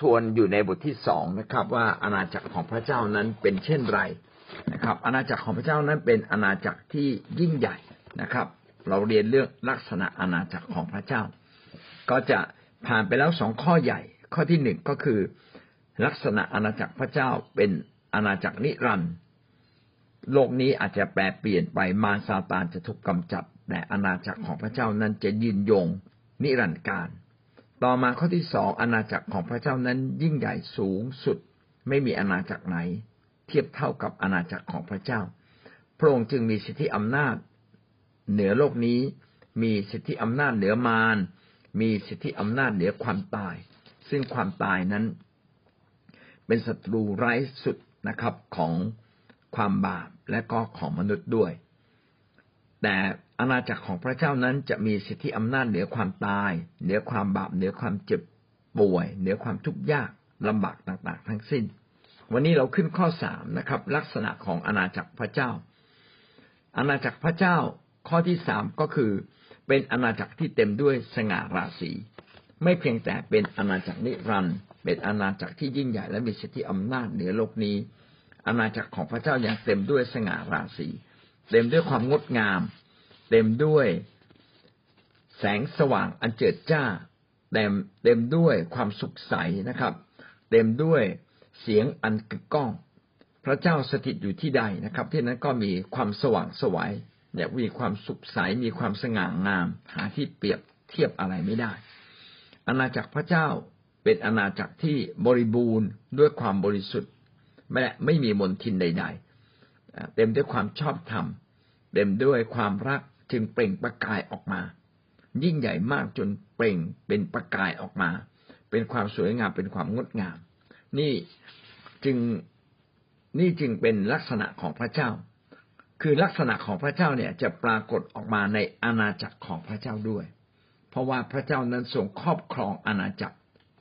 ทวนอยู่ในบทที่สองนะครับ ว่าอาณาจักรของพระเจ้านั้นเป็นเช่นไรนะครับ อาณาจักรของพระเจ้านั้นเป็นอาณาจักรที่ยิ่งใหญ่นะครับ เราเรียนเรื่องลักษณะอาณาจักรของพระเจ้า ก็จะผ่านไปแล้วสองข้อใหญ่ ข้อที่หนึ่งก็คือ ลักษณะอาณาจักรพระเจ้าเป็นอาณาจักรนิรันดร์โลกนี้อาจจะแปรเปลี่ยนไปมารซาตานจะถูกกำจัดแต่อาณาจักรของพระเจ้านั้นจะยืนยงนิรันดร์การ ต่อมาข้อที่สองอาณาจักรของพระเจ้านั้นยิ่งใหญ่สูงสุด ไม่มีอาณาจักรไหน เทียบเท่ากับอาณาจักรของพระเจ้า พระองค์จึงมีสิทธิอำนาจ เหนือโลกนี้ มีสิทธิอำนาจเหนือมาร มีสิทธิอำนาจเหนือความตาย ซึ่งความตายนั้น เป็นศัตรูร้ายสุดนะครับของความบาปและก็ของมนุษย์ด้วย แต่ อาณาจักรของพระเจ้านั้นจะมีสิทธิอำนาจเหนือความตาย เหนือความบาปเหนือความเจ็บป่วย เหนือความทุกข์ยากลำบากต่างๆ ทั้งสิ้น วันนี้เราขึ้นข้อสามนะครับ ลักษณะของอาณาจักรพระเจ้า อาณาจักรพระเจ้าข้อที่สามก็คือ เป็นอาณาจักรที่เต็มด้วยสง่าราศีไม่เพียงแต่เป็นอาณาจักรนิรันด์เป็นอาณาจักรที่ยิ่งใหญ่และมีสิทธิอำนาจเหนือโลกนี้ อาณาจักรของพระเจ้ายังเต็มด้วยสง่าราศีเต็มด้วยความงดงาม เต็มด้วยแสงสว่างอันเจิดจ้า เต็มเต็มด้วยความสุขใสนะครับ เต็มด้วยเสียงอันกึกก้อง พระเจ้าสถิตอยู่ที่ใดนะครับ ที่นั้นก็มีความสว่างสวยเนี่ยมีความสุขใสมีความสง่างาม หาที่เปรียบเทียบอะไรไม่ได้ อาณาจักรพระเจ้าเป็นอาณาจักรที่บริบูรณ์ด้วยความบริสุทธิ์ไม่ไม่มีมนทินใด ๆ เต็มด้วยความชอบธรรมเต็มด้วยความรัก จึงเปล่งประกายออกมา ยิ่งใหญ่มากจนเปล่งเป็นประกายออกมา เป็นความสวยงามเป็นความงดงาม นี่จึงนี่จึงเป็นลักษณะของพระเจ้า คือลักษณะของพระเจ้าเนี่ยจะปรากฏออกมาในอาณาจักรของพระเจ้าด้วย เพราะว่าพระเจ้านั้นทรงครอบครองอาณาจักร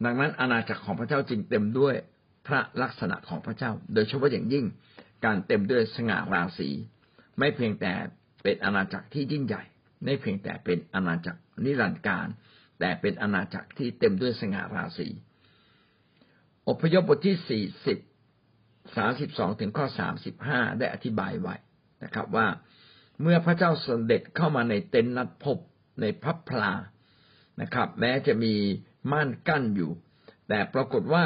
ดังนั้นอาณาจักรของพระเจ้าจึงเต็มด้วยพระลักษณะของพระเจ้า โดยเฉพาะอย่างยิ่งการเต็มด้วยสง่าราศี ไม่เพียงแต่ เป็นอาณาจักรที่ยิ่งใหญ่ไม่เพียงแต่เป็นอาณาจักรนิรันดร์การ แต่เป็นอาณาจักรที่เต็มด้วยสง่าราศีอพยพบทที่สี่สิบสาสิบสองถึงข้อสามสิบห้าได้อธิบายไว้นะครับว่าเมื่อพระเจ้าเสด็จเข้ามาในเต็นท์นัดพบในพับพลานะครับ แม้จะมีม่านกั้นอยู่ แต่ปรากฏว่า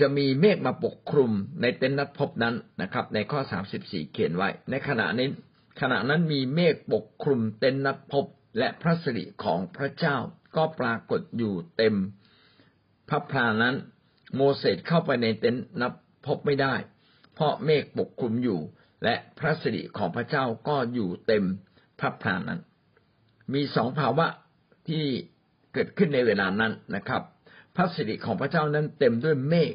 จะมีเมฆมาปกคลุมในเต็นท์นัดพบนั้นนะครับ ในข้อสามสิบสี่เขียนไว้ ในขณะนี้ขณะนั้นมีเมฆปกคลุมเต็นท์นัดพบและพระสิริของพระเจ้าก็ปรากฏอยู่เต็มพระพลานั้น โมเสสเข้าไปในเต็นท์นัดพบไม่ได้ เพราะเมฆปกคลุมอยู่ และพระสิริของพระเจ้าก็อยู่เต็มพระพลานั้น มีสองภาวะที่เกิดขึ้นในเวลานั้นนะครับ พระสิริของพระเจ้านั้นเต็มด้วยเมฆ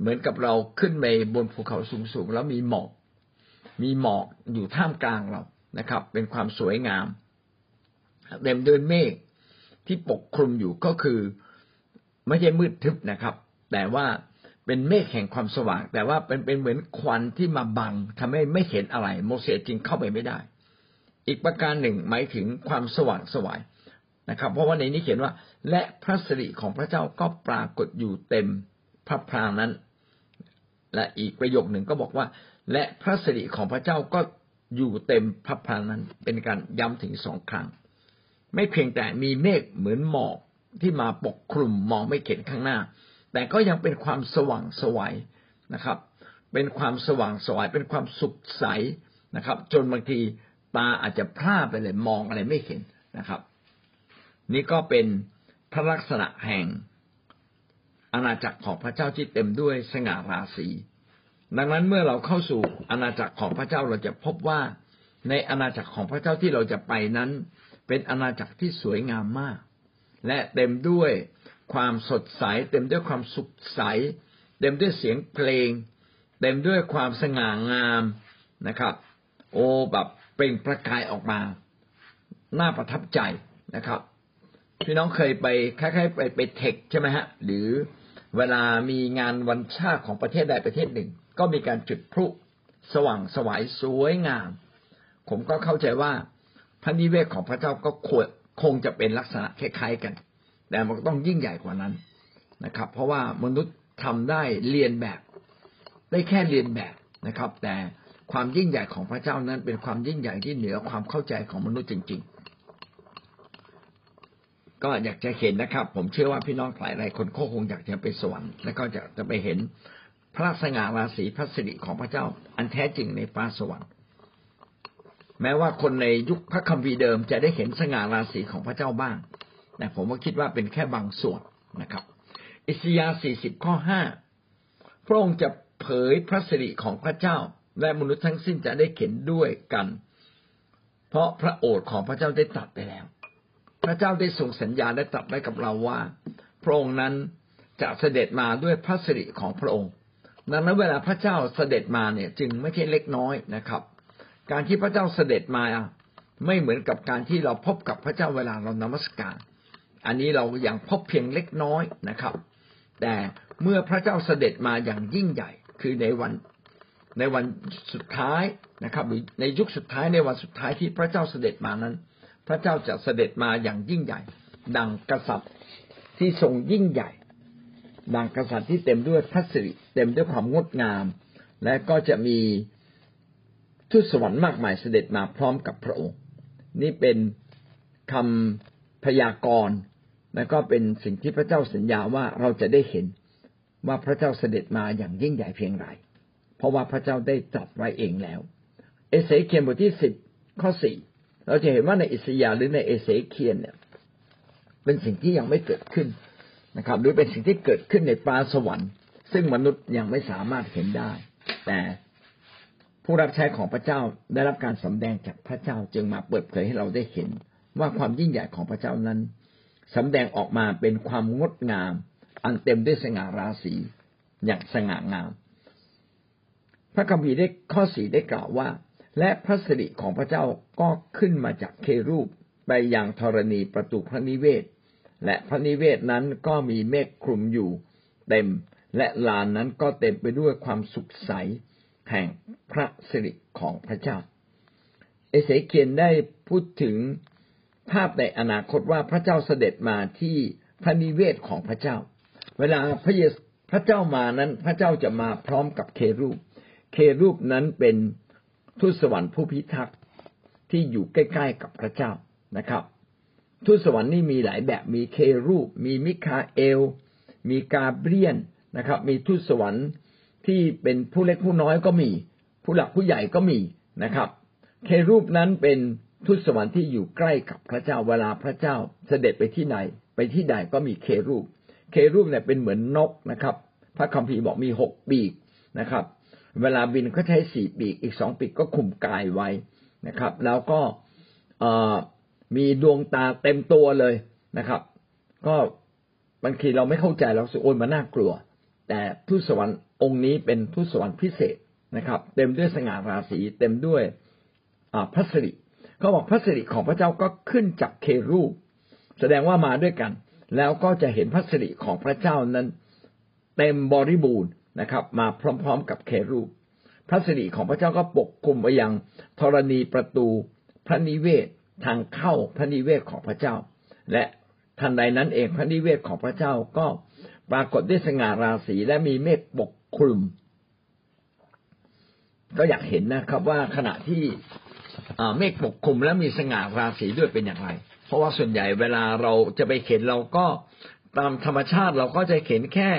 เหมือนกับเราขึ้นไปบนภูเขาสูงๆแล้วมีหมอก มีหมอกอยู่ท่ามกลางเรานะครับ เป็นความสวยงามเต็มด้วยเมฆที่ปกคลุมอยู่ก็คือไม่ใช่มืดทึบนะครับ แต่ว่าเป็นเมฆแห่งความสว่าง แต่ว่าเป็นเป็นเหมือนควันที่มาบังทำให้ไม่เห็นอะไร โมเสสจึงเข้าไปไม่ได้ อีกประการหนึ่งหมายถึงความสว่างสวายนะครับ เพราะว่าในนี้เขียนว่า และพระสิริของพระเจ้าก็ปรากฏอยู่เต็มพระพรางนั้น และอีกประโยคหนึ่งก็บอกว่า และพระสิริของพระเจ้าก็อยู่เต็มพระพานั้นเป็นการย้ำถึงสองครั้ง ไม่เพียงแต่มีเมฆเหมือนหมอกที่มาปกคลุมมองไม่เห็นข้างหน้า แต่ก็ยังเป็นความสว่างสวัยนะครับ เป็นความสว่างสวยเป็นความสุขใสนะครับ จนบางทีตาอาจจะพลาดไปเลยมองอะไรไม่เห็นนะครับ นี่ก็เป็นพระลักษณะแห่ง อาณาจักรของพระเจ้าที่เต็มด้วยสง่าราศีดังนั้นเมื่อเราเข้าสู่อาณาจักรของพระเจ้าเราจะพบว่าในอาณาจักรของพระเจ้าที่เราจะไปนั้น เป็นอาณาจักรที่สวยงามมาก และเต็มด้วยความสดใส เต็มด้วยความสุขใส เต็มด้วยเสียงเพลง เต็มด้วยความสง่างามนะครับ โอ้แบบเปล่งประกายออกมาน่าประทับใจนะครับพี่น้องเคยไปคล้ายๆไปไปเทคใช่ไหมฮะ หรือ เวลามีงานวันชาติของประเทศใดประเทศหนึ่ง ก็มีการจุดพลุสว่างสวายสวยงาม ผมก็เข้าใจว่าพระนิเวศของพระเจ้าก็ควรคงจะเป็นลักษณะคล้ายๆกัน แต่มันก็ต้องยิ่งใหญ่กว่านั้นนะครับ เพราะว่ามนุษย์ทำได้เรียนแบบ ได้แค่เรียนแบบนะครับ แต่ความยิ่งใหญ่ของพระเจ้านั้นเป็นความยิ่งใหญ่ที่เหนือความเข้าใจของมนุษย์จริง ๆ ก็อยากจะเห็นนะครับ ผมเชื่อว่าพี่น้องหลายหลายคนก็คงอยากจะไปสวรรค์แล้วก็จะจะไปเห็นพระสง่าราศีพระสิริของพระเจ้า อันแท้จริงในฟ้าสวรรค์แม้ว่าคนในยุคพระคัมภีร์เดิมจะได้เห็นสง่าราศีของพระเจ้าบ้าง แต่ผมก็คิดว่าเป็นแค่บางส่วนนะครับ อิสยาห์40 ข้อ 5 พระองค์จะเผยพระสิริของพระเจ้า และมนุษย์ทั้งสิ้นจะได้เห็นด้วยกัน เพราะพระโอษฐ์ของพระเจ้าได้ตรัสไปแล้ว พระเจ้าได้ส่งสัญญาและตรัสไว้กับเราว่า พระองค์นั้นจะเสด็จมาด้วยพระสิริของพระองค์ ดังนั้นเวลาพระเจ้าเสด็จมาเนี่ยจึงไม่ใช่เล็กน้อยนะครับ การที่พระเจ้าเสด็จมาไม่เหมือนกับการที่เราพบกับพระเจ้าเวลาเรานมัสการ อันนี้เรายัางพบเพียงเล็กน้อยนะครับ แต่เมื่อพระเจ้าเสด็จมาอย่างยิ่งใหญ่ คือในวันในวันสุดท้ายนะครับ หรือในยุคสุดท้ายในวันสุดท้ายที่พระเจ้าเสด็จมานั้น พระเจ้าจะเสด็จมาอย่างยิ่งใหญ่ ดังกษัตริย์ที่ทรงยิ่งใหญ่ ดังกษัตริย์ที่เต็มด้วยพระสิริเต็มด้วยความงดงาม และก็จะมีทูตสวรรค์มากมายเสด็จมาพร้อมกับพระองค์ นี่เป็นคำพยากรณ์และก็เป็นสิ่งที่พระเจ้าสัญญาว่าเราจะได้เห็นว่าพระเจ้าเสด็จมาอย่างยิ่งใหญ่เพียงไร เพราะว่าพระเจ้าได้ตรัสไว้เองแล้ว เอเสเคียนบทที่สิบข้อสี่ เราจะเห็นว่าในอิสยาหรือในเอเสเคียนเนี่ย เป็นสิ่งที่ยังไม่เกิดขึ้นนะครับ หรือเป็นสิ่งที่เกิดขึ้นในฟ้าสวรรค์ ซึ่งมนุษย์ยังไม่สามารถเห็นได้ แต่ผู้รับใช้ของพระเจ้าได้รับการสำแดงจากพระเจ้าจึงมาเปิดเผยให้เราได้เห็น ว่าความยิ่งใหญ่ของพระเจ้านั้นสำแดงออกมาเป็นความงดงาม อันเต็มด้วยสง่าราศีอย่างสง่างาม พระคัมภีร์ได้ข้อสี่ได้กล่าวว่า และพระสิริของพระเจ้าก็ขึ้นมาจากเครูปไปยังธรณีประตูพระนิเวศ และพระนิเวศนั้นก็มีเมฆคลุมอยู่ เต็มและลานนั้นก็เต็มไปด้วยความสุขใสแห่งพระสิริของพระเจ้า เอเสเคียนได้พูดถึงภาพในอนาคตว่าพระเจ้าเสด็จมาที่พระนิเวศของพระเจ้า เวลาพระเยสพระเจ้ามานั้น พระเจ้าจะมาพร้อมกับเครูป เครูปนั้นเป็น ทูตสวรรค์ผู้พิทักษ์ที่อยู่ใกล้ ๆ กับพระเจ้านะครับ ทูตสวรรค์นี่มีหลายแบบมีเครูป มีมิคาเอล มีกาเบรียนนะครับ มีทูตสวรรค์ที่เป็นผู้เล็กผู้น้อยก็มี ผู้หลักผู้ใหญ่ก็มีนะครับ เครูปนั้นเป็นทูตสวรรค์ที่อยู่ใกล้กับพระเจ้าเวลาพระเจ้าเสด็จไปที่ไหน ไปที่ใดก็มีเครูป เครูปเนี่ยเป็นเหมือนนกนะครับ พระคัมภีร์บอกมีหกปีกนะครับ เวลาบินก็ใช้สี่ปีก อีกสองปีกก็คุมกายไว้นะครับ แล้วก็มีดวงตาเต็มตัวเลยนะครับ ก็บางทีเราไม่เข้าใจเราสุโอนมาน่ากลัว แต่ทูตสวรรค์องค์นี้เป็นทูตสวรรค์พิเศษนะครับ เต็มด้วยสง่าราศีเต็มด้วยพระสิริเขาบอกพระสิริของพระเจ้าก็ขึ้นจากเครูป แสดงว่ามาด้วยกัน แล้วก็จะเห็นพระสิริของพระเจ้านั้น เต็มบริบูรณ์ นะครับ มาพร้อม ๆ กับเครูปพระสิริของพระเจ้าก็ปกคลุมไปยังธรณีประตูพระนิเวศทางเข้าพระนิเวศของพระเจ้า และทันใดนั้นเองพระนิเวศของพระเจ้าก็ปรากฏด้วยสง่าราศีและมีเมฆปกคลุม ก็อยากเห็นนะครับว่าขณะที่เมฆปกคลุมและมีสง่าราศีด้วยเป็นอย่างไร เพราะว่าส่วนใหญ่เวลาเราจะไปเห็นเราก็ตามธรรมชาติเราก็จะเห็นแค่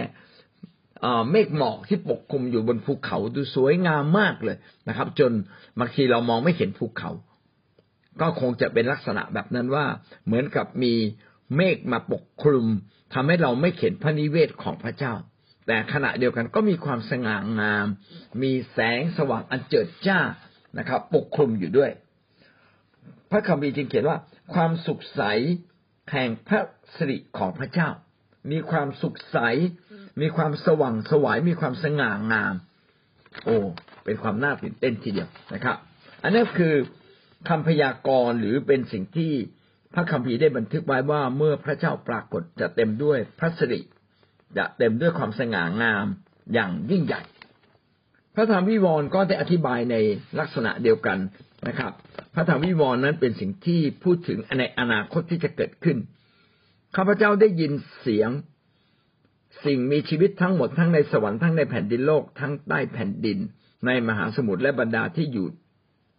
เมฆหมอกที่ปกคลุมอยู่บนภูเขาดูสวยงามมากเลยนะครับ จนบางทีเรามองไม่เห็นภูเขา ก็คงจะเป็นลักษณะแบบนั้นว่า เหมือนกับมีเมฆมาปกคลุมทำให้เราไม่เห็นพระนิเวศของพระเจ้า แต่ขณะเดียวกันก็มีความสง่างาม มีแสงสว่างอันเจิดจ้านะครับ ปกคลุมอยู่ด้วย พระคัมภีร์จึงเขียนว่า ความสุขใสแห่งพระสิริของพระเจ้า มีความสุขใส มีความสว่างสวายมีความสง่างาม โอ้เป็นความน่าตื่นเต้นทีเดียวนะครับ อันนี้คือคำพยากรณ์หรือเป็นสิ่งที่พระคัมภีร์ได้บันทึกไว้ว่าเมื่อพระเจ้าปรากฏจะเต็มด้วยพระสิริจะเต็มด้วยความสง่างามอย่างยิ่งใหญ่ พระธรรมวิวรณ์ก็ได้อธิบายในลักษณะเดียวกันนะครับ พระธรรมวิวรณ์นั้นเป็นสิ่งที่พูดถึงในอนาคตที่จะเกิดขึ้นข้าพเจ้าได้ยินเสียง สิ่งมีชีวิตทั้งหมดทั้งในสวรรค์ทั้งในแผ่นดินโลกทั้งใต้แผ่นดิน ในมหาสมุทรและบรรดาที่อยู่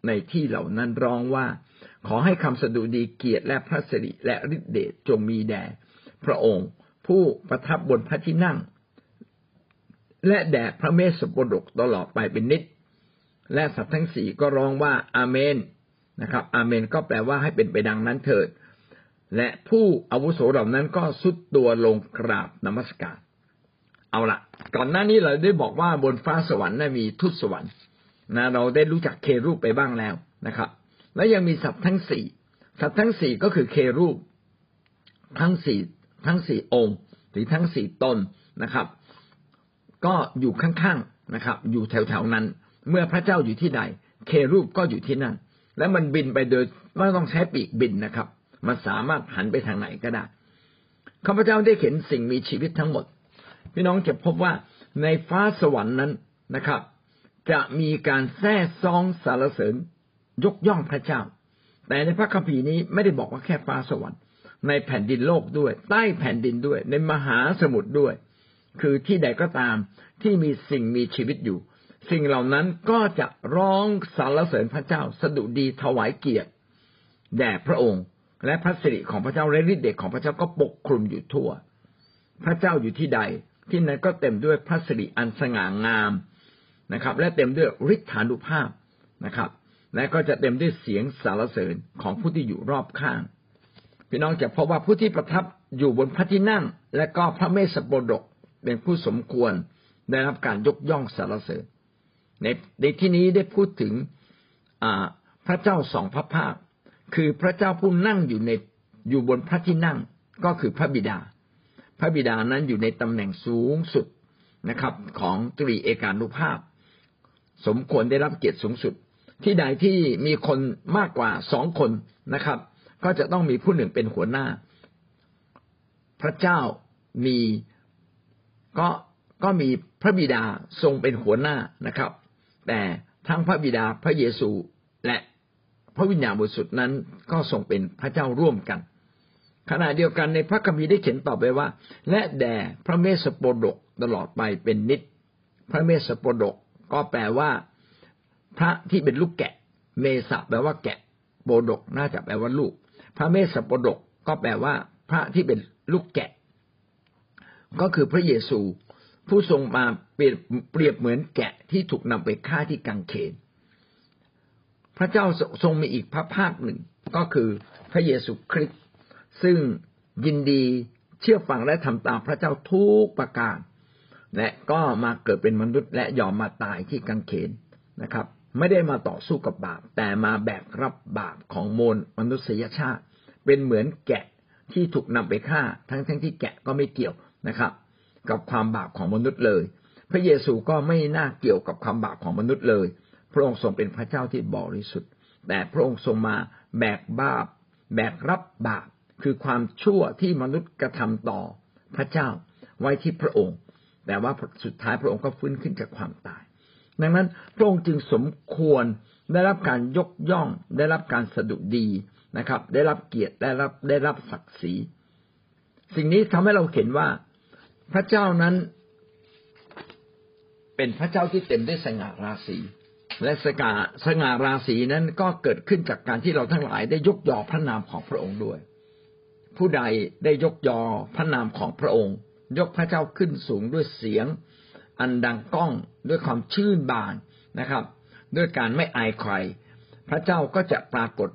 ในที่เหล่านั้นร้องว่า ขอให้คำสดุดีเกียรติและพระสิริและฤทธิเดชจงมีแด่พระองค์ ผู้ประทับบนพระที่นั่ง และแด่พระเมสสปดกตลอดไปเป็นนิจและสัตว์ทั้งสี่ก็ร้องว่าอาเมนนะครับ อาเมนก็แปลว่าให้เป็นไปดังนั้นเถิด และผู้อาวุโสเหล่านั้นก็สุดตัวลงกราบนมัสการ เอาละก่อนหน้านี้เราได้บอกว่าบนฟ้าสวรรค์นั้นมีทุตสวรรค์นะเราได้รู้จักเครูปไปบ้างแล้วนะครับ และยังมีสัตว์ทั้งสี่สัตว์ทั้งสี่ก็คือเครูป ทั้งสี่ทั้งสี่องค์ หรือทั้งสี่ตนนะครับ ก็อยู่ข้างๆนะครับ อยู่แถวๆนั้น เมื่อพระเจ้าอยู่ที่ใด เครูปก็อยู่ที่นั่น และมันบินไปโดยไม่ต้องใช้ปีกบินนะครับ มันสามารถหันไปทางไหนก็ได้ข้าพเจ้าได้เห็นสิ่งมีชีวิตทั้งหมด พี่น้องจะพบว่าในฟ้าสวรรค์นั้นนะครับ จะมีการแท้ซองสารเสริญยกย่องพระเจ้า แต่ในพระคัมภีร์นี้ไม่ได้บอกว่าแค่ฟ้าสวรรค์ ในแผ่นดินโลกด้วย ใต้แผ่นดินด้วย ในมหาสมุทรด้วย คือที่ใดก็ตามที่มีสิ่งมีชีวิตอยู่ สิ่งเหล่านั้นก็จะร้องสารเสริญพระเจ้าสดุดีถวายเกียรติแด่พระองค์ และพระสิริของพระเจ้าและฤทธิ์เดชของพระเจ้าก็ปกคลุมอยู่ทั่ว พระเจ้าอยู่ที่ใด ที่นั้นก็เต็มด้วยพระสิริอันสง่างามนะครับ และเต็มด้วยฤทธานุภาพนะครับ และก็จะเต็มด้วยเสียงสารเสริญของผู้ที่อยู่รอบข้างพี่น้องจะพบว่าผู้ที่ประทับอยู่บนพระที่นั่ง และก็พระเมสสโปดกเป็นผู้สมควรได้รับการยกย่องสารเสริญในในที่นี้ได้พูดถึงพระเจ้าสองพระภาค คือพระเจ้าผู้นั่งอยู่ในอยู่บนพระที่นั่งก็คือพระบิดา ระบิดานั้นอยู่ในตำแหน่งสูงสุดนะครับ ของตรีเอกานุภาพ สมควรได้รับเกียรติสูงสุด ที่ใดที่มีคนมากกว่าสองคนนะครับ ก็จะต้องมีผู้หนึ่งเป็นหัวหน้า พระเจ้ามีก็ก็มีพระบิดาทรงเป็นหัวหน้านะครับ แต่ทั้งพระบิดาพระเยซูและพระวิญญาณบริสุทธิ์นั้นก็ทรงเป็นพระเจ้าร่วมกัน ขณะเดียวกันในพระคัมภีร์ได้เขียนต่อไปว่า และแด่พระเมสสโปดกตลอดไปเป็นนิจพระเมสสโปดกก็แปลว่า พระที่เป็นลูกแกะ เมสะแปลว่าแกะโปดกน่าจะแปลว่าลูก พระเมสะโปดกก็แปลว่า พระที่เป็นลูกแกะ ก็คือพระเยซู ผู้ทรงมาเปรียบเหมือนแกะที่ถูกนำไปฆ่าที่กังเขน พระเจ้าทรงมีอีกพระภาคหนึ่งก็คือพระเยซูคริสต์ ซึ่งยินดีเชื่อฟังและทำตามพระเจ้าทุกประการ และก็มาเกิดเป็นมนุษย์และยอมมาตายที่กังเขนนะครับ ไม่ได้มาต่อสู้กับบาป แต่มาแบกรับบาปของมวลมนุษยชาติ เป็นเหมือนแกะที่ถูกนำไปฆ่า ทั้งทั้งที่แกะก็ไม่เกี่ยวนะครับ กับความบาปของมนุษย์เลย พระเยซูก็ไม่น่าเกี่ยวกับความบาปของมนุษย์เลย พระองค์ทรงเป็นพระเจ้าที่บริสุทธิ์ แต่พระองค์ทรงมาแบกบาป แบกรับบาป คือความชั่วที่มนุษย์กระทำต่อพระเจ้าไว้ที่พระองค์ แต่ว่าสุดท้ายพระองค์ก็ฟื้นขึ้นจากความตาย ดังนั้นพระองค์จึงสมควรได้รับการยกย่อง ได้รับการสะดุดีนะครับ ได้รับเกียรติได้รับได้รับศักดิ์ศรีสิ่งนี้ทำให้เราเห็นว่าพระเจ้านั้น เป็นพระเจ้าที่เต็มด้วยสง่าราศีและสง่าสง่าราศีนั้นก็เกิดขึ้นจากการที่เราทั้งหลายได้ยกยอพระนามของพระองค์ด้วย ผู้ใดได้ยกยอพระนามของพระองค์ ยกพระเจ้าขึ้นสูงด้วยเสียง อันดังก้องด้วยความชื่นบานนะครับ ด้วยการไม่อายใคร พระเจ้าก็จะปรากฏ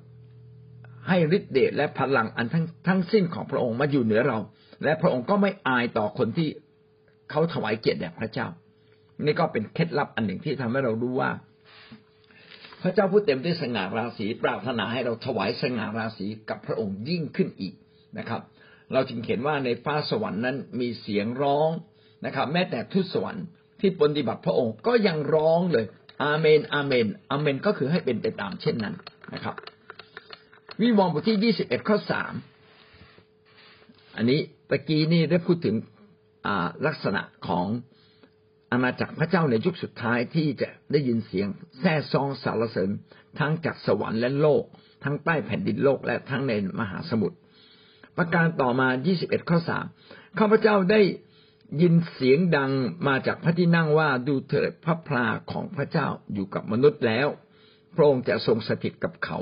ให้ฤทธิเดชและพลังอันทั้งทั้งสิ้นของพระองค์มาอยู่เหนือเรา และพระองค์ก็ไม่อายต่อคนที่เขาถวายเกียรติแด่พระเจ้า นี่ก็เป็นเคล็ดลับอันหนึ่งที่ทำให้เรารู้ว่า พระเจ้าผู้เต็มด้วยสง่าราศีปรารถนาให้เราถวายสง่าราศีกับพระองค์ยิ่งขึ้นอีก นะครับ เราจึงเห็นว่าในฟ้าสวรรค์นั้นมีเสียงร้องนะครับ แม้แต่ทูตสวรรค์ที่ปฏิบัติพระองค์ก็ยังร้องเลย อาเมน อาเมน อาเมน ก็คือให้เป็นไปตามเช่นนั้นนะครับ วิวรณ์บทที่ยี่สิบเอ็ดข้อสามอันนี้ตะกี้นี่ได้พูดถึงลักษณะของอาณาจักรพระเจ้าในยุคสุดท้ายที่จะได้ยินเสียงแซ่ซองสารเสริญทั้งจากสวรรค์และโลก ทั้งใต้แผ่นดินโลกและทั้งในมหาสมุทร ประการต่อมา 21 ข้อสามข้าพเจ้าได้ยินเสียงดังมาจากพระที่นั่งว่าดูเถิดพระพลาของพระเจ้าอยู่กับมนุษย์แล้ว พระองค์จะทรงสถิตกับเขา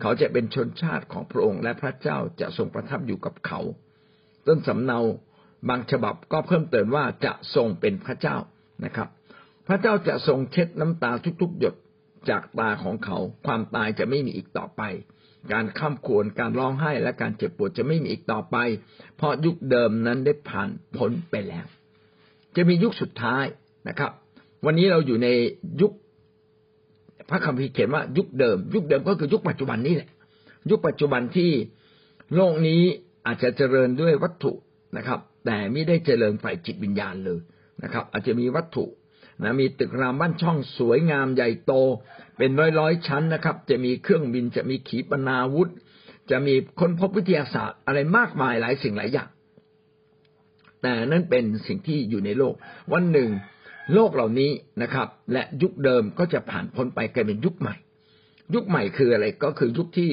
เขาจะเป็นชนชาติของพระองค์และพระเจ้าจะทรงประทับอยู่กับเขา ต้นสำเนาบางฉบับก็เพิ่มเติมว่าจะทรงเป็นพระเจ้านะครับ พระเจ้าจะทรงเช็ดน้ำตาทุกๆ หยดจากตาของเขา ความตายจะไม่มีอีกต่อไป การข้ามควรการร้องไห้และการเจ็บปวดจะไม่มีอีกต่อไป เพราะยุคเดิมนั้นได้ผ่านพ้นไปแล้ว จะมียุคสุดท้ายนะครับ วันนี้เราอยู่ในยุคพระคัมภีร์เขียนว่ายุคเดิม ยุคเดิมก็คือยุคปัจจุบันนี้แหละยุคปัจจุบันที่โลกนี้อาจจะเจริญด้วยวัตถุนะครับ แต่ไม่ได้เจริญฝ่ายจิตวิญญาณเลยนะครับ อาจจะมีวัตถุนะมีตึกรามบ้านช่องสวยงามใหญ่โต เป็นร้อยร้อยชั้นนะครับ จะมีเครื่องบินจะมีขีปนาวุธ จะมีค้นพบวิทยาศาสตร์ อะไรมากมายหลายสิ่งหลายอย่าง แต่นั่นเป็นสิ่งที่อยู่ในโลก วันหนึ่งโลกเหล่านี้นะครับ และยุคเดิมก็จะผ่านพ้นไปกลายเป็นยุคใหม่ ยุคใหม่คืออะไรก็คือยุคที่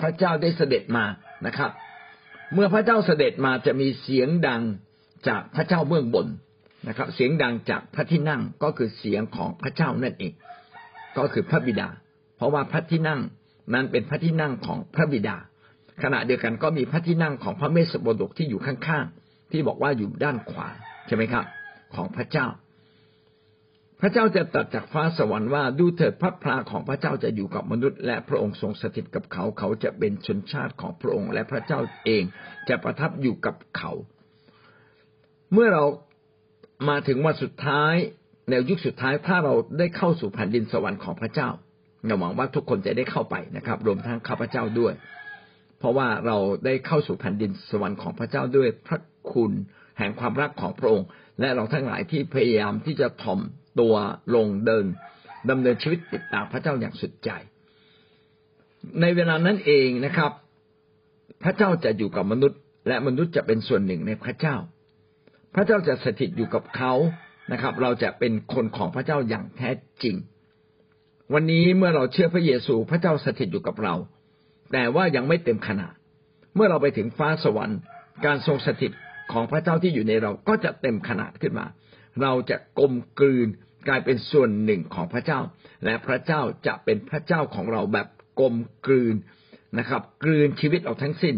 พระเจ้าได้เสด็จมานะครับ เมื่อพระเจ้าเสด็จมาจะมีเสียงดังจากพระเจ้าเบื้องบนนะครับ เสียงดังจากพระที่นั่งก็คือเสียงของพระเจ้านั่นเอง ก็คือพระบิดา เพราะว่าพระที่นั่งนั้นเป็นพระที่นั่งของพระบิดา ขณะเดียวกันก็มีพระที่นั่งของพระเมสสโบดกที่อยู่ข้างๆที่บอกว่าอยู่ด้านขวาใช่ไหมครับ ของพระเจ้า พระเจ้าจะตัดจากฟ้าสวรรค์ว่าดูเถิดพระพลาของพระเจ้าจะอยู่กับมนุษย์ และพระองค์ทรงสถิตกับเขา เขาจะเป็นชนชาติของพระองค์ และพระเจ้าเองจะประทับอยู่กับเขา เมื่อเรามาถึงวันสุดท้าย ในยุคสุดท้ายถ้าเราได้เข้าสู่แผ่นดินสวรรค์ของพระเจ้าเราหวังว่าทุกคนจะได้เข้าไปนะครับ รวมทั้งข้าพเจ้าด้วย เพราะว่าเราได้เข้าสู่แผ่นดินสวรรค์ของพระเจ้าด้วยพระคุณแห่งความรักของพระองค์ และเราทั้งหลายที่พยายามที่จะถ่อมตัวลงเดินดำเนินชีวิตติดตามพระเจ้าอย่างสุดใจ ในเวลานั้นเองนะครับ พระเจ้าจะอยู่กับมนุษย์ และมนุษย์จะเป็นส่วนหนึ่งในพระเจ้า พระเจ้าจะสถิตอยู่กับเขา นะครับ เราจะเป็นคนของพระเจ้าอย่างแท้จริง วันนี้เมื่อเราเชื่อพระเยซูพระเจ้าสถิตอยู่กับเรา แต่ว่ายังไม่เต็มขนาด เมื่อเราไปถึงฟ้าสวรรค์ การทรงสถิตของพระเจ้าที่อยู่ในเราก็จะเต็มขนาดขึ้นมา เราจะกลมกลืนกลายเป็นส่วนหนึ่งของพระเจ้า และพระเจ้าจะเป็นพระเจ้าของเราแบบกลมกลืนนะครับ กลืนชีวิตเราทั้งสิ้น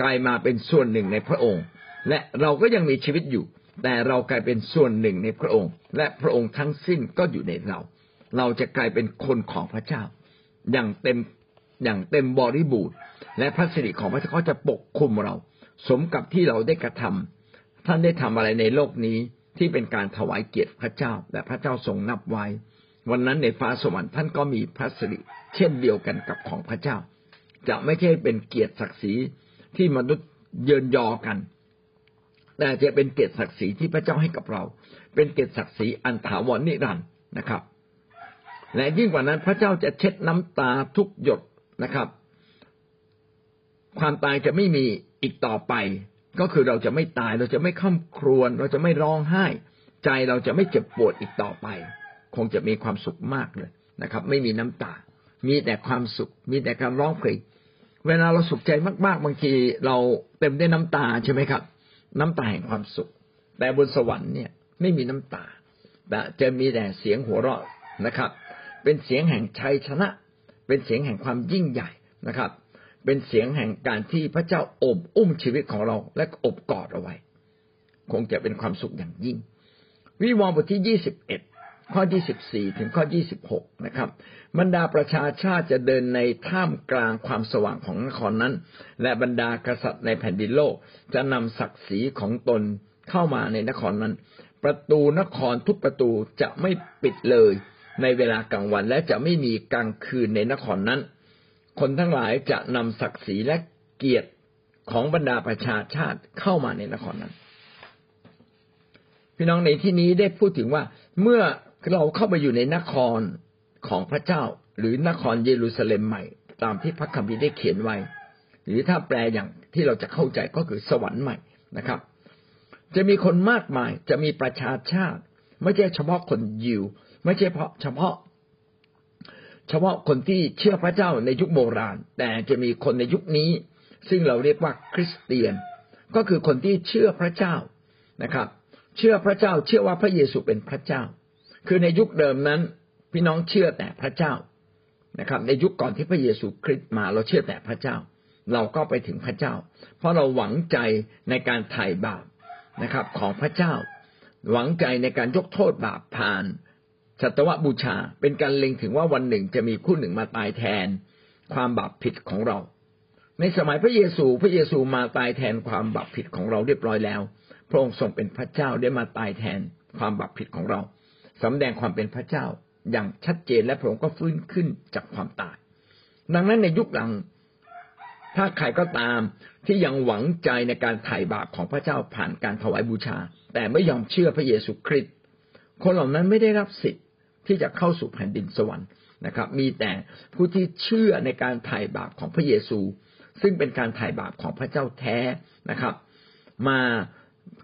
กลายมาเป็นส่วนหนึ่งในพระองค์ และเราก็ยังมีชีวิตอยู่ แต่เรากลายเป็นส่วนหนึ่งในพระองค์ และพระองค์ทั้งสิ้นก็อยู่ในเรา เราจะกลายเป็นคนของพระเจ้า อย่างเต็มอย่างเต็มบริบูรณ์และพระสิริของพระเจ้าจะปกคุมเรา สมกับที่เราได้กระทำท่านได้ทำอะไรในโลกนี้ที่เป็นการถวายเกียรติพระเจ้า และพระเจ้าทรงนับไว้ วันนั้นในฟ้าสวรรค์ท่านก็มีพระสิริเช่นเดียวกันกับของพระเจ้า จะไม่ใช่เป็นเกียรติศักดิ์ศรีที่มนุษย์เยินยอกัน แต่จะเป็นเกียรติศักดิ์ศรีที่พระเจ้าให้กับเรา เป็นเกียรติศักดิ์ศรีอันถาวรนิรันดร์นะครับ และยิ่งกว่านั้นพระเจ้าจะเช็ดน้ำตาทุกหยดนะครับ ความตายจะไม่มีอีกต่อไป ก็คือเราจะไม่ตายเราจะไม่ข้ามครวญเราจะไม่ร้องไห้ ใจเราจะไม่เจ็บปวดอีกต่อไป คงจะมีความสุขมากเลยนะครับ ไม่มีน้ำตา มีแต่ความสุข มีแต่การร้องเพลงเวลาเราสุขใจมาก ๆ บางทีเราเต็มด้วยน้ำตาใช่ไหมครับ น้ำตาแห่งความสุข แต่บนสวรรค์เนี่ยไม่มีน้ำตาแต่จะมีแต่เสียงหัวเราะนะครับ เป็นเสียงแห่งชัยชนะ เป็นเสียงแห่งความยิ่งใหญ่นะครับ เป็นเสียงแห่งการที่พระเจ้าอบอุ้มชีวิตของเราและอบกอดเอาไว้ คงจะเป็นความสุขอย่างยิ่ง วิวรณ์บทที่ยี่สิบเอ็ด ข้อที่สิบสี่ถึงข้อยี่สิบหกนะครับ บรรดาประชาชาติจะเดินในท่ามกลางความสว่างของนครนั้น และบรรดากษัตริย์ในแผ่นดินโลกจะนำศักดิ์ศรีของตนเข้ามาในนครนั้น ประตูนครทุกประตูจะไม่ปิดเลยในเวลากลางวันและจะไม่มีกลางคืนในนครนั้น คนทั้งหลายจะนำศักดิ์ศรีและเกียรติของบรรดาประชาชาติเข้ามาในนครนั้น พี่น้องในที่นี้ได้พูดถึงว่าเมื่อ เราเข้าไปอยู่ในนครของพระเจ้า หรือนครเยรูซาเล็มใหม่ ตามที่พระคัมภีร์ได้เขียนไว้ หรือถ้าแปลอย่างที่เราจะเข้าใจก็คือสวรรค์ใหม่นะครับ จะมีคนมากมายจะมีประชาชาติ ไม่ใช่เฉพาะคนยิว ไม่ใช่เพาะเฉพาะ เฉพาะคนที่เชื่อพระเจ้าในยุคโบราณ แต่จะมีคนในยุคนี้ ซึ่งเราเรียกว่าคริสเตียน ก็คือคนที่เชื่อพระเจ้านะครับ เชื่อพระเจ้าเชื่อว่าพระเยซูเป็นพระเจ้า คือในยุคเดิมนั้น พี่น้องเชื่อแต่พระเจ้านะครับ ในยุคก่อนที่พระเยซูคริสต์มาเราเชื่อแต่พระเจ้า เราก็ไปถึงพระเจ้า เพราะเราหวังใจในการไถ่บาปนะครับ ของพระเจ้า หวังใจในการยกโทษบาปผ่านสัตวบูชาเป็นการเล็งถึงว่าวันหนึ่งจะมีผู้หนึ่งมาตายแทน ความบาปผิดของเรา ในสมัยพระเยซูพระเยซูมาตายแทนความบาปผิดของเราเรียบร้อยแล้ว พระองค์ทรงเป็นพระเจ้าได้มาตายแทนความบาปผิดของเรา สำแดงความเป็นพระเจ้าอย่างชัดเจนและพระองค์ก็ฟื้นขึ้นจากความตาย ดังนั้นในยุคหลัง ถ้าใครก็ตามที่ยังหวังใจในการไถ่บาปของพระเจ้าผ่านการถวายบูชา แต่ไม่ยอมเชื่อพระเยซูคริสต์คนเหล่านั้นไม่ได้รับสิทธิ์ที่จะเข้าสู่แผ่นดินสวรรค์นะครับ มีแต่ผู้ที่เชื่อในการไถ่บาปของพระเยซู ซึ่งเป็นการไถ่บาปของพระเจ้าแท้นะครับ มา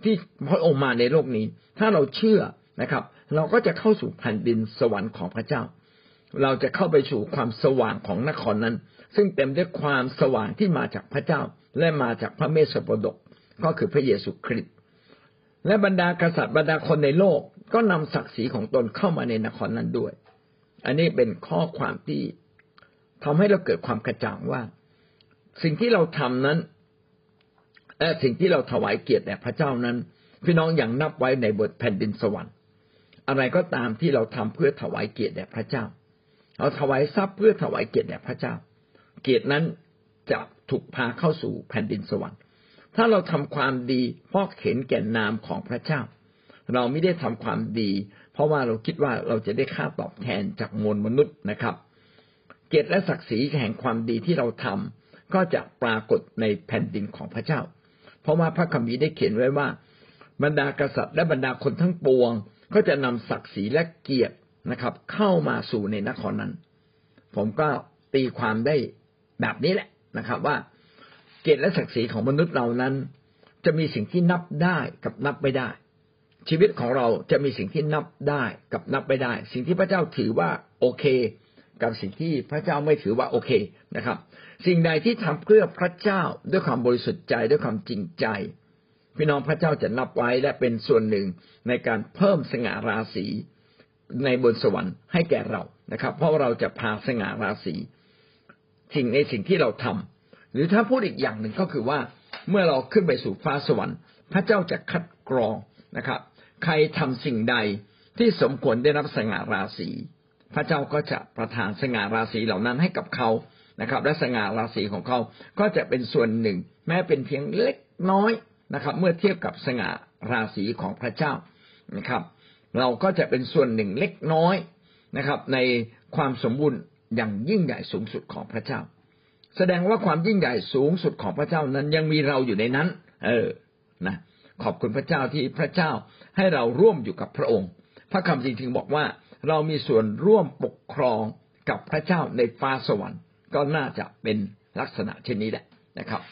ที่พระองค์มาในโลกนี้ ถ้าเราเชื่อนะครับ เราก็จะเข้าสู่แผ่นดินสวรรค์ของพระเจ้า เราจะเข้าไปสู่ความสว่างของนครนั้น ซึ่งเต็มด้วยความสว่างที่มาจากพระเจ้า และมาจากพระเมสสปดก ก็คือพระเยซูคริสต์และบรรดากษัตริย์บรรดาคนในโลกก็นำศักดิ์ศรีของตนเข้ามาในนครนั้นด้วย อันนี้เป็นข้อความที่ทำให้เราเกิดความกระจ่างว่า สิ่งที่เราทำนั้นและสิ่งที่เราถวายเกียรติแด่พระเจ้านั้น พี่น้องอย่างนับไว้ในบทแผ่นดินสวรรค์ อะไรก็ตามที่เราทำเพื่อถวายเกียรติแด่พระเจ้า เราถวายทรัพย์เพื่อถวายเกียรติแด่พระเจ้า เกียรตินั้นจะถูกพาเข้าสู่แผ่นดินสวรรค์ ถ้าเราทำความดีเพราะเห็นแก่นามของพระเจ้า เราไม่ได้ทำความดี เพราะว่าเราคิดว่าเราจะได้ค่าตอบแทนจากมวลมนุษย์นะครับ เกียรติและศักดิ์ศรีแห่งความดีที่เราทำก็จะปรากฏในแผ่นดินของพระเจ้า เพราะว่าพระคัมภีร์ได้เขียนไว้ว่า บรรดากษัตริย์และบรรดาคนทั้งปวง ก็จะนำศักดิ์ศรีและเกียรตินะครับ เข้ามาสู่ในนครนั้น ผมก็ตีความได้แบบนี้แหละนะครับ ว่าเกียรติและศักดิ์ศรีของมนุษย์เรานั้น จะมีสิ่งที่นับได้กับนับไม่ได้ ชีวิตของเราจะมีสิ่งที่นับได้กับนับไม่ได้ สิ่งที่พระเจ้าถือว่าโอเค กับสิ่งที่พระเจ้าไม่ถือว่าโอเคนะครับ สิ่งใดที่ทำเพื่อพระเจ้าด้วยความบริสุทธิ์ใจด้วยความจริงใจ พี่น้องพระเจ้าจะนับไว้และเป็นส่วนหนึ่งในการเพิ่มสง่าราศีในบนสวรรค์ให้แก่เรานะครับ เพราะเราจะพาสง่าราศีสิ่งในสิ่งที่เราทำหรือถ้าพูดอีกอย่างหนึ่งก็คือว่าเมื่อเราขึ้นไปสู่ฟ้าสวรรค์ พระเจ้าจะคัดกรองนะครับ ใครทำสิ่งใดที่สมควรได้รับสง่าราศีพระเจ้าก็จะประทานสง่าราศีเหล่านั้นให้กับเขานะครับ และสง่าราศีของเขาก็จะเป็นส่วนหนึ่ง แม้เป็นเพียงเล็กน้อย นะครับ เมื่อเทียบกับสง่าราศีของพระเจ้านะครับ เราก็จะเป็นส่วนหนึ่งเล็กน้อยนะครับ ในความสมบูรณ์อย่างยิ่งใหญ่สูงสุดของพระเจ้า แสดงว่าความยิ่งใหญ่สูงสุดของพระเจ้านั้นยังมีเราอยู่ในนั้น เออนะขอบคุณพระเจ้าที่พระเจ้าให้เราร่วมอยู่กับพระองค์ พระคำจริงๆบอกว่าเรามีส่วนร่วมปกครองกับพระเจ้าในฟ้าสวรรค์ ก็น่าจะเป็นลักษณะเช่นนี้แหละนะครับ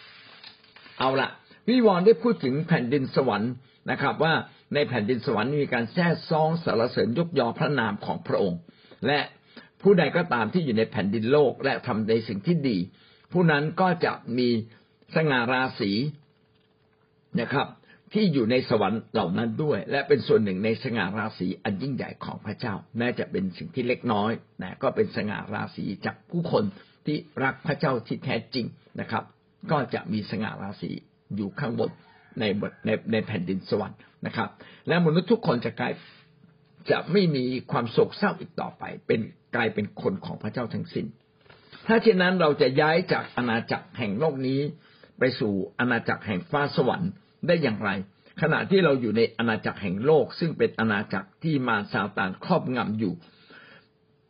เอาละ วิวรณ์ได้พูดถึงแผ่นดินสวรรค์นะครับ ว่าในแผ่นดินสวรรค์มีการแท้ซองสารเสริญยกยอพระนามของพระองค์ และผู้ใดก็ตามที่อยู่ในแผ่นดินโลกและทำในสิ่งที่ดี ผู้นั้นก็จะมีสง่าราศีนะครับ ที่อยู่ในสวรรค์เหล่านั้นด้วย และเป็นส่วนหนึ่งในสง่าราศีอันยิ่งใหญ่ของพระเจ้าแม้จะเป็นสิ่งที่เล็กน้อยนะก็เป็นสง่าราศีจากผู้คนที่รักพระเจ้าที่แท้จริงนะครับ ก็จะมีสง่าราศี อยู่ข้างบนในในในแผ่นดินสวรรค์นะครับ และมนุษย์ทุกคนจะกลายจะไม่มีความโศกเศร้าอีกต่อไป เป็นกลายเป็นคนของพระเจ้าทั้งสิน้น ถ้าเช่นนั้นเราจะย้ายจากอาณาจักรแห่งโลกนี้ ไปสู่อาณาจักรแห่งฟ้าสวรรค์ได้อย่างไร ขณะที่เราอยู่ในอาณาจักรแห่งโลก ซึ่งเป็นอาณาจักรที่มารซาตานครอบงำอยู่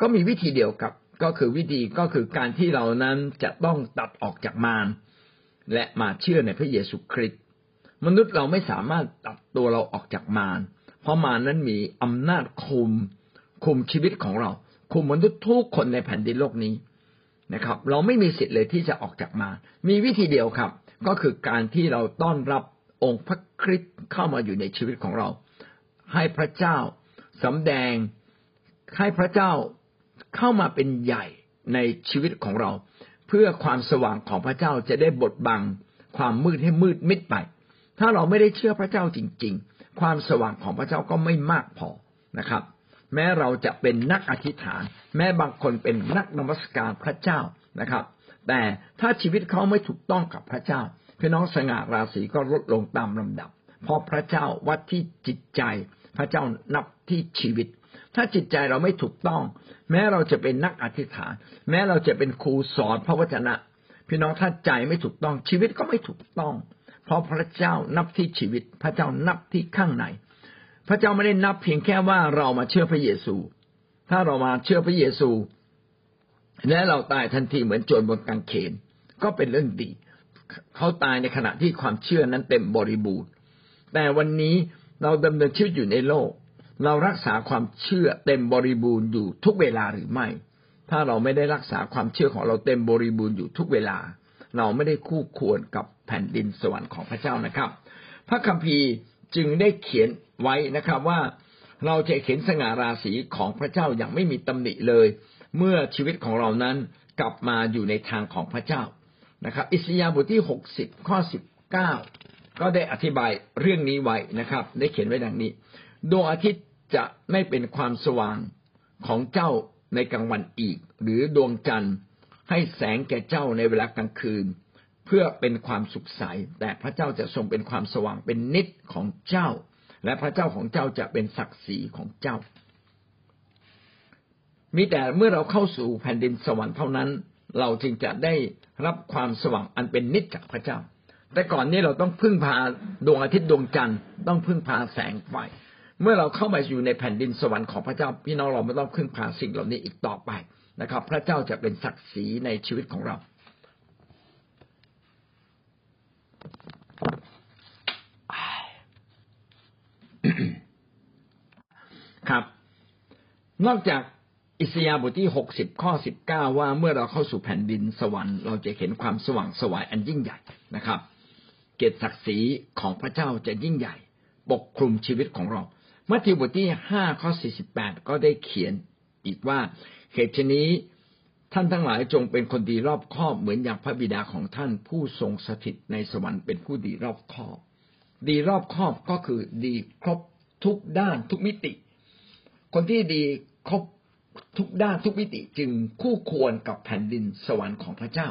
ก็มีวิธีเดียวกับก็คือวิธีก็คือการที่เรานั้นจะต้องตัดออกจากมาร และมาเชื่อในพระเยซูคริสต์มนุษย์เราไม่สามารถตัดตัวเราออกจากมารเพราะมารนั้นมีอำนาจคุมคุมชีวิตของเรา คุมมนุษย์ทุกคนในแผ่นดินโลกนี้นะครับ เราไม่มีสิทธิ์เลยที่จะออกจากมารมีวิธีเดียวครับ ก็คือการที่เราต้อนรับองค์พระคริสต์เข้ามาอยู่ในชีวิตของเรา ให้พระเจ้าสำแดงให้พระเจ้าเข้ามาเป็นใหญ่ในชีวิตของเรา เพื่อความสว่างของพระเจ้าจะได้บดบัง ความมืดให้มืดมิดไป ถ้าเราไม่ได้เชื่อพระเจ้าจริง ๆ ความสว่างของพระเจ้าก็ไม่มากพอนะครับ แม้เราจะเป็นนักอธิษฐาน แม้บางคนเป็นนักนมัสการพระเจ้านะครับ แต่ถ้าชีวิตเขาไม่ถูกต้องกับพระเจ้าพี่น้องสง่าราศีก็ลดลงตามลำดับ เพราะพระเจ้าวัดที่จิตใจ พระเจ้านับที่ชีวิต ถ้าจิตใจเราไม่ถูกต้อง แม้เราจะเป็นนักอธิษฐาน แม้เราจะเป็นครูสอนพระวจนะ พี่น้องถ้าใจไม่ถูกต้องชีวิตก็ไม่ถูกต้อง เพราะพระเจ้านับที่ชีวิต พระเจ้านับที่ข้างใน พระเจ้าไม่ได้นับเพียงแค่ว่าเรามาเชื่อพระเยซู ถ้าเรามาเชื่อพระเยซู และเราตายทันทีเหมือนโจรบนกางเขนก็เป็นเรื่องดี เขาตายในขณะที่ความเชื่อนั้นเต็มบริบูรณ์แต่วันนี้เราดำเนินชีวิตอยู่ในโลก เรารักษาความเชื่อเต็มบริบูรณ์อยู่ทุกเวลาหรือไม่ ถ้าเราไม่ได้รักษาความเชื่อของเราเต็มบริบูรณ์อยู่ทุกเวลา เราไม่ได้คู่ควรกับแผ่นดินสวรรค์ของพระเจ้านะครับ พระคัมภีร์จึงได้เขียนไว้นะครับว่าเราจะเห็นสง่าราศีของพระเจ้าอย่างไม่มีตำหนิเลย เมื่อชีวิตของเรานั้นกลับมาอยู่ในทางของพระเจ้านะครับ อิสยาห์บทที่หกสิบข้อสิบเก้าก็ได้อธิบายเรื่องนี้ไว้นะครับ ได้เขียนไว้ดังนี้ดวงอาทิตย์ จะไม่เป็นความสว่างของเจ้าในกลางวันอีก หรือดวงจันทร์ให้แสงแก่เจ้าในเวลากลางคืน เพื่อเป็นความสุขใส แต่พระเจ้าจะทรงเป็นความสว่างเป็นนิดของเจ้า และพระเจ้าของเจ้าจะเป็นศักดิ์ศรีของเจ้า มีแต่เมื่อเราเข้าสู่แผ่นดินสวรรค์เท่านั้น เราจึงจะได้รับความสว่างอันเป็นนิจจากพระเจ้า แต่ก่อนนี้เราต้องพึ่งพาดวงอาทิตย์ดวงจันทร์ต้องพึ่งพาแสงไฟ เมื่อเราเข้ามาอยู่ในแผ่นดินสวรรค์ของพระเจ้าพี่น้องเราไม่ต้องพึ่งพาสิ่งเหล่านี้อีกต่อไปนะครับ พระเจ้าจะเป็นศักดิ์ศรีในชีวิตของเรา ครับ นอกจากอิสยาบทที่หกสิบข้อสิบเก้าว่าเมื่อเราเข้าสู่แผ่นดินสวรรค์เราจะเห็นความสว่างสวายอันยิ่งใหญ่นะครับ เกียรติศักดิ์ศรีของพระเจ้าจะยิ่งใหญ่ ปกคลุมชีวิตของเรา มัทธิวบทที่ห้าข้อสี่สิบแปดก็ได้เขียนอีกว่าเหตุนี้ท่านทั้งหลายจงเป็นคนดีรอบคอบเหมือนอย่างพระบิดาของท่านผู้ทรงสถิตในสวรรค์เป็นผู้ดีรอบคอบ ดีรอบคอบก็คือดีครบทุกด้านทุกมิติ คนที่ดีครบทุกด้านทุกมิติจึงคู่ควรกับแผ่นดินสวรรค์ของพระเจ้า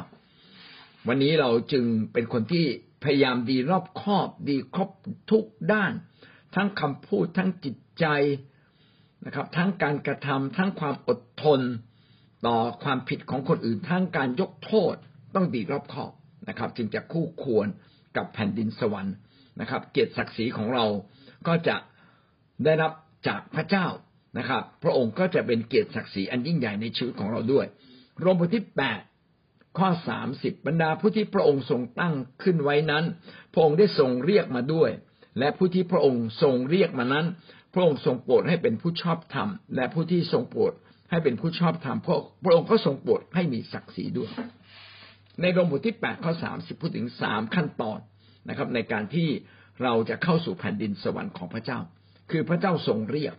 วันนี้เราจึงเป็นคนที่พยายามดีรอบคอบ ดีครบทุกด้าน ทั้งคำพูดทั้งจิตใจนะครับ ทั้งการกระทำทั้งความอดทน ต่อความผิดของคนอื่น ทั้งการยกโทษต้องดีรอบคอบนะครับ จึงจะคู่ควรกับแผ่นดินสวรรค์นะครับ เกียรติศักดิ์ศรีของเราก็จะได้รับจากพระเจ้านะครับ พระองค์ก็จะเป็นเกียรติศักดิ์ศรีอันยิ่งใหญ่ในชีวิตของเราด้วยโรมบทที่แปดข้อสามสิบบรรดาผู้ที่พระองค์ทรงตั้งขึ้นไว้นั้น พระองค์ได้ทรงเรียกมาด้วย และผู้ที่พระองค์ทรงเรียกมานั้น พระองค์ทรงโปรดให้เป็นผู้ชอบธรรม และผู้ที่ทรงโปรดให้เป็นผู้ชอบธรรมพระพระองค์ก็ทรงโปรดให้มีศักดิ์ศรีด้วย ในโรมบทที่แปดข้อสามสิบพูดถึงสามขั้นตอนนะครับ ในการที่เราจะเข้าสู่แผ่นดินสวรรค์ของพระเจ้า คือพระเจ้าทรงเรียก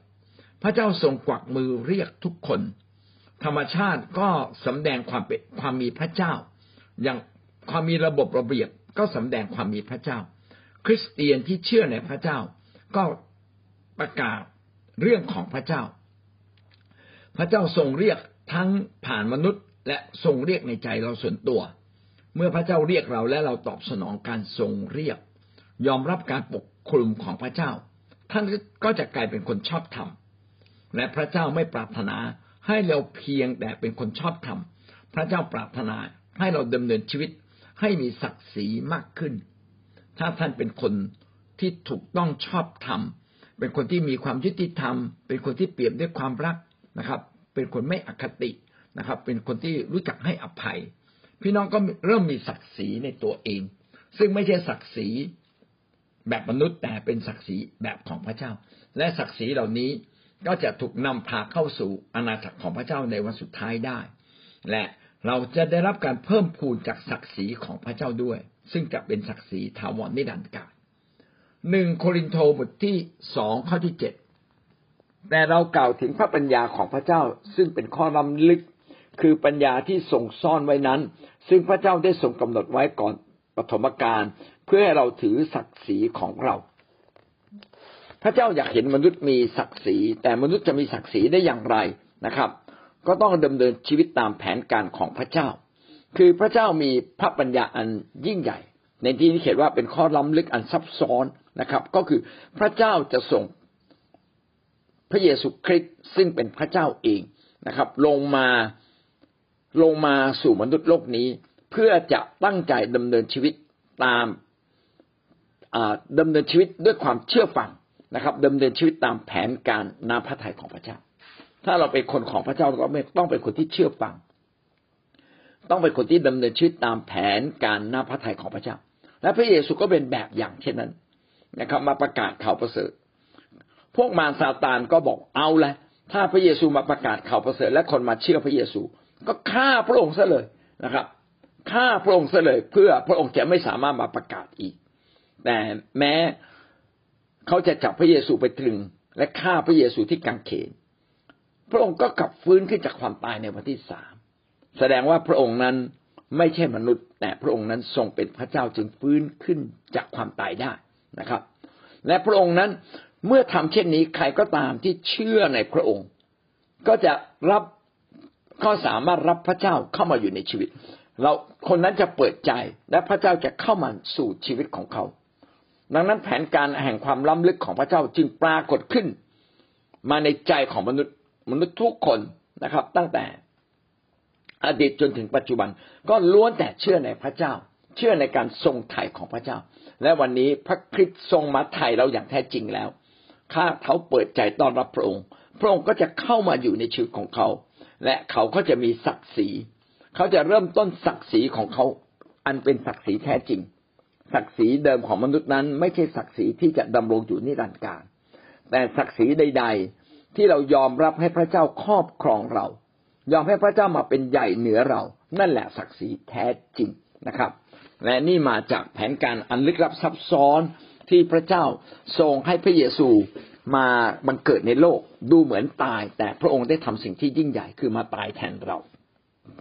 พระเจ้าทรงกวักมือเรียกทุกคน ธรรมชาติก็สำแดงความเป็นความมีพระเจ้า อย่างความมีระบบระเบียบก็สำแดงความมีพระเจ้า ริสเตียนที่เชื่อในพระเจ้า ก็ประกาศเรื่องของพระเจ้า พระเจ้าทรงเรียกทั้งผ่านมนุษย์ และทรงเรียกในใจเราส่วนตัว เมื่อพระเจ้าเรียกเราและเราตอบสนองการทรงเรียก ยอมรับการปกคลุมของพระเจ้า ท่านก็จะกลายเป็นคนชอบธรรมและพระเจ้าไม่ปรารถนาให้เราเพียงแต่เป็นคนชอบธรรม พระเจ้าปรารถนาให้เราดำเนินชีวิตให้มีศักดิ์ศรีมากขึ้น ถ้าท่านเป็นคนที่ถูกต้องชอบธรรม เป็นคนที่มีความยุติธรรม เป็นคนที่เปี่ยมด้วยความรักนะครับ เป็นคนไม่อคตินะครับ เป็นคนที่รู้จักให้อภัย พี่น้องก็เริ่มมีศักดิ์ศรีในตัวเอง ซึ่งไม่ใช่ศักดิ์ศรีแบบมนุษย์แต่เป็นศักดิ์ศรีแบบของพระเจ้า และศักดิ์ศรีเหล่านี้ก็จะถูกนำพาเข้าสู่อาณาจักรของพระเจ้าในวันสุดท้ายได้ และ เราจะได้รับการเพิ่มพูนจากศักดิ์ศรีของพระเจ้าด้วย ซึ่งจะเป็นศักดิ์ศรีถาวรนิรันดร์กาลหนึ่งโครินโตบทที่สองข้อที่เจ็ดแต่เรากล่าวถึงพระปัญญาของพระเจ้า ซึ่งเป็นข้อล้ำลึกคือปัญญาที่ทรงซ่อนไว้นั้น ซึ่งพระเจ้าได้ทรงกำหนดไว้ก่อนปฐมกาลเพื่อให้เราถือศักดิ์ศรีของเรา พระเจ้าอยากเห็นมนุษย์มีศักดิ์ศรีแต่มนุษย์จะมีศักดิ์ศรีได้อย่างไรนะครับ ก็ต้องดำเนินชีวิตตามแผนการของพระเจ้า คือพระเจ้ามีพระปัญญาอันยิ่งใหญ่ ในที่นี้เขียนว่าเป็นข้อล้ำลึกอันซับซ้อนนะครับ ก็คือพระเจ้าจะส่งพระเยซูคริสต์ซึ่งเป็นพระเจ้าเองนะครับ ลงมาลงมาสู่มนุษย์โลกนี้ เพื่อจะตั้งใจดำเนินชีวิตตามดำเนินชีวิตด้วยความเชื่อฟังนะครับดำเนินชีวิตตามแผนการนาพระทัยของพระเจ้า ถ้าเราเป็นคนของพระเจ้าเราต้องเป็นคนที่เชื่อฟัง ต้องเป็นคนที่ดำเนินชีวิตตามแผนการน้าพระทัยของพระเจ้า และพระเยซูก็เป็นแบบอย่างเช่นนั้นนะครับ มาประกาศข่าวประเสริฐ พวกมารซาตานก็บอกเอาละถ้าพระเยซูมาประกาศข่าวประเสริฐ และคนมาเชื่อพระเยซู ก็ฆ่าพระองค์ซะเลยนะครับฆ่าพระองค์ซะเลยเพื่อพระองค์จะไม่สามารถมาประกาศอีก แต่แม้เขาจะจับพระเยซูไปตรึง และฆ่าพระเยซูที่กังเขน พระองค์ก็กลับฟื้นขึ้นจากความตายในวันที่สามแสดงว่าพระองค์นั้นไม่ใช่มนุษย์ แต่พระองค์นั้นทรงเป็นพระเจ้าจึงฟื้นขึ้นจากความตายได้นะครับ และพระองค์นั้นเมื่อทำเช่นนี้ใครก็ตามที่เชื่อในพระองค์ ก็จะรับก็สามารถรับพระเจ้าเข้ามาอยู่ในชีวิต เราคนนั้นจะเปิดใจและพระเจ้าจะเข้ามาสู่ชีวิตของเขา ดังนั้นแผนการแห่งความล้ำลึกของพระเจ้าจึงปรากฏขึ้น มาในใจของมนุษย์ มนุษย์ทุกคนนะครับ ตั้งแต่อดีตจนถึงปัจจุบัน ก็ล้วนแต่เชื่อในพระเจ้า เชื่อในการทรงไถ่ของพระเจ้า และวันนี้พระคริสต์ทรงมาไถ่เราอย่างแท้จริงแล้ว ข้าเขาเปิดใจต้อนรับพระองค์ พระองค์ก็จะเข้ามาอยู่ในชีวิตของเขา และเขาก็จะมีศักดิ์ศรี เขาจะเริ่มต้นศักดิ์ศรีของเขา อันเป็นศักดิ์ศรีแท้จริง ศักดิ์ศรีเดิมของมนุษย์นั้น ไม่ใช่ศักดิ์ศรีที่จะดำรงอยู่นิรันดร์การแต่ศักดิ์ศรีใดๆ ที่เรายอมรับให้พระเจ้าครอบครองเรา ยอมให้พระเจ้ามาเป็นใหญ่เหนือเรา นั่นแหละศักดิ์ศรีแท้จริงนะครับ และนี่มาจากแผนการอันลึกลับซับซ้อนที่พระเจ้าทรงให้พระเยซูมาบังเกิดในโลกดูเหมือนตาย แต่พระองค์ได้ทำสิ่งที่ยิ่งใหญ่คือมาตายแทนเรา